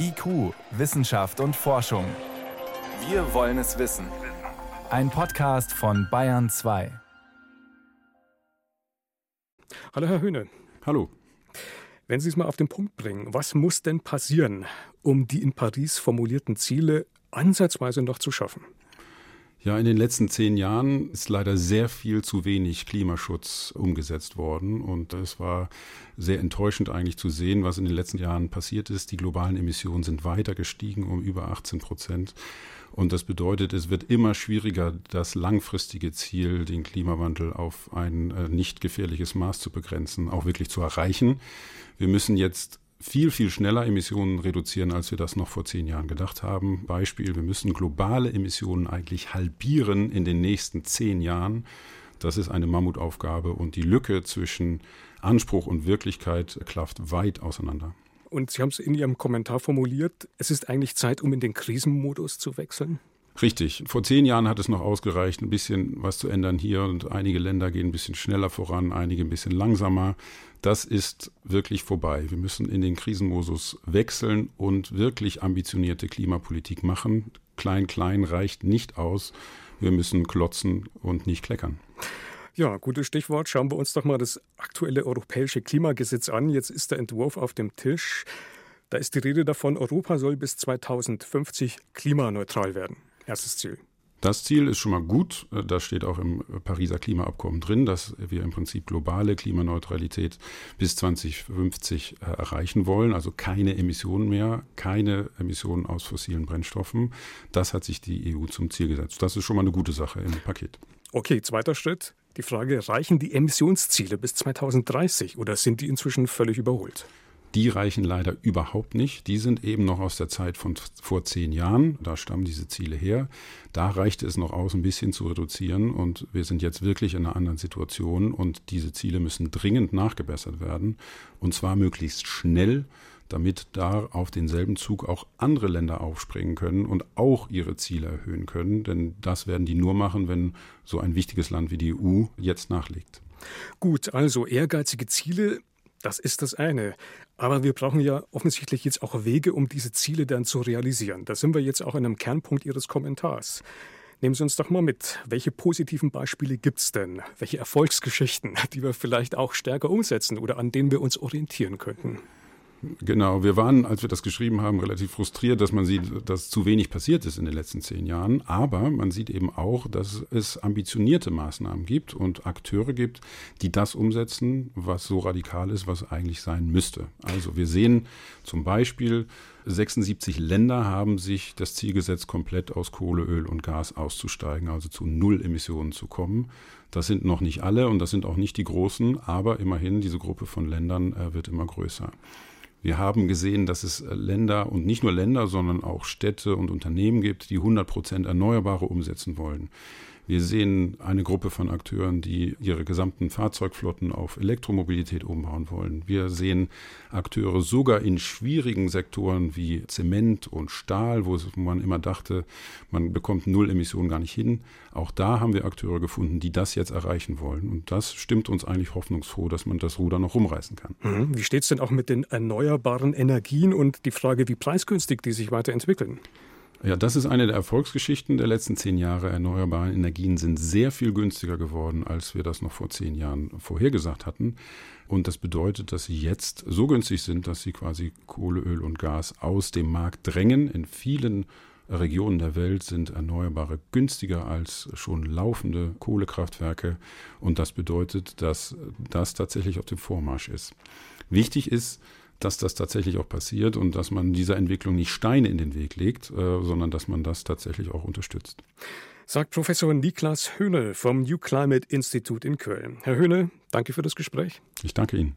IQ, Wissenschaft und Forschung. Wir wollen es wissen. Ein Podcast von Bayern 2. Hallo, Herr Höhne. Hallo. Wenn Sie es mal auf den Punkt bringen, was muss denn passieren, um die in Paris formulierten Ziele ansatzweise noch zu schaffen? Ja, in den letzten zehn Jahren ist leider sehr viel zu wenig Klimaschutz umgesetzt worden. Und es war sehr enttäuschend eigentlich zu sehen, was in den letzten Jahren passiert ist. Die globalen Emissionen sind weiter gestiegen um über 18 Prozent. Und das bedeutet, es wird immer schwieriger, das langfristige Ziel, den Klimawandel auf ein äh, nicht gefährliches Maß zu begrenzen, auch wirklich zu erreichen. Wir müssen jetzt viel, viel schneller Emissionen reduzieren, als wir das noch vor zehn Jahren gedacht haben. Beispiel, wir müssen globale Emissionen eigentlich halbieren in den nächsten zehn Jahren. Das ist eine Mammutaufgabe und die Lücke zwischen Anspruch und Wirklichkeit klafft weit auseinander. Und Sie haben es in Ihrem Kommentar formuliert, es ist eigentlich Zeit, um in den Krisenmodus zu wechseln. Richtig. Vor zehn Jahren hat es noch ausgereicht, ein bisschen was zu ändern hier und einige Länder gehen ein bisschen schneller voran, einige ein bisschen langsamer. Das ist wirklich vorbei. Wir müssen in den Krisenmodus wechseln und wirklich ambitionierte Klimapolitik machen. Klein, klein reicht nicht aus. Wir müssen klotzen und nicht kleckern. Ja, gutes Stichwort. Schauen wir uns doch mal das aktuelle europäische Klimagesetz an. Jetzt ist der Entwurf auf dem Tisch. Da ist die Rede davon, Europa soll bis 2050 klimaneutral werden. Erstes Ziel. Das Ziel ist schon mal gut. Das steht auch im Pariser Klimaabkommen drin, dass wir im Prinzip globale Klimaneutralität bis 2050 äh, erreichen wollen. Also keine Emissionen mehr, keine Emissionen aus fossilen Brennstoffen. Das hat sich die EU zum Ziel gesetzt. Das ist schon mal eine gute Sache im Paket. Okay, zweiter Schritt. Die Frage, reichen die Emissionsziele bis 2030 oder sind die inzwischen völlig überholt? Die reichen leider überhaupt nicht. Die sind eben noch aus der Zeit von vor zehn Jahren. Da stammen diese Ziele her. Da reichte es noch aus, ein bisschen zu reduzieren. Und wir sind jetzt wirklich in einer anderen Situation. Und diese Ziele müssen dringend nachgebessert werden. Und zwar möglichst schnell, damit da auf denselben Zug auch andere Länder aufspringen können und auch ihre Ziele erhöhen können. Denn das werden die nur machen, wenn so ein wichtiges Land wie die EU jetzt nachlegt. Gut, also ehrgeizige Ziele das ist das eine. Aber wir brauchen ja offensichtlich jetzt auch Wege, um diese Ziele dann zu realisieren. Da sind wir jetzt auch in einem Kernpunkt Ihres Kommentars. Nehmen Sie uns doch mal mit. Welche positiven Beispiele gibt es denn? Welche Erfolgsgeschichten, die wir vielleicht auch stärker umsetzen oder an denen wir uns orientieren könnten? Genau, wir waren, als wir das geschrieben haben, relativ frustriert, dass man sieht, dass zu wenig passiert ist in den letzten zehn Jahren. Aber man sieht eben auch, dass es ambitionierte Maßnahmen gibt und Akteure gibt, die das umsetzen, was so radikal ist, was eigentlich sein müsste. Also wir sehen zum Beispiel, 76 Länder haben sich das Ziel gesetzt, komplett aus Kohle, Öl und Gas auszusteigen, also zu Null Emissionen zu kommen. Das sind noch nicht alle und das sind auch nicht die großen, aber immerhin diese Gruppe von Ländern äh, wird immer größer. Wir haben gesehen, dass es äh, Länder und nicht nur Länder, sondern auch Städte und Unternehmen gibt, die 100 Prozent Erneuerbare umsetzen wollen. Wir sehen eine Gruppe von Akteuren, die ihre gesamten Fahrzeugflotten auf Elektromobilität umbauen wollen. Wir sehen Akteure sogar in schwierigen Sektoren wie Zement und Stahl, wo man immer dachte, man bekommt Null Emissionen gar nicht hin. Auch da haben wir Akteure gefunden, die das jetzt erreichen wollen. Und das stimmt uns eigentlich hoffnungsfroh, dass man das Ruder noch rumreißen kann. Mhm. Wie steht es denn auch mit den erneuerbaren Energien und die Frage, wie preisgünstig die sich weiterentwickeln? Ja, das ist eine der Erfolgsgeschichten der letzten zehn Jahre. Erneuerbare Energien sind sehr viel günstiger geworden, als wir das noch vor zehn Jahren vorhergesagt hatten. Und das bedeutet, dass sie jetzt so günstig sind, dass sie quasi Kohle, Öl und Gas aus dem Markt drängen. In vielen Regionen der Welt sind Erneuerbare günstiger als schon laufende Kohlekraftwerke. Und das bedeutet, dass das tatsächlich auf dem Vormarsch ist. Wichtig ist, dass das tatsächlich auch passiert und dass man dieser Entwicklung nicht Steine in den Weg legt, äh, sondern dass man das tatsächlich auch unterstützt. Sagt Professor Niklas Höhne vom New Climate Institute in Köln. Herr Höhne, danke für das Gespräch. Ich danke Ihnen.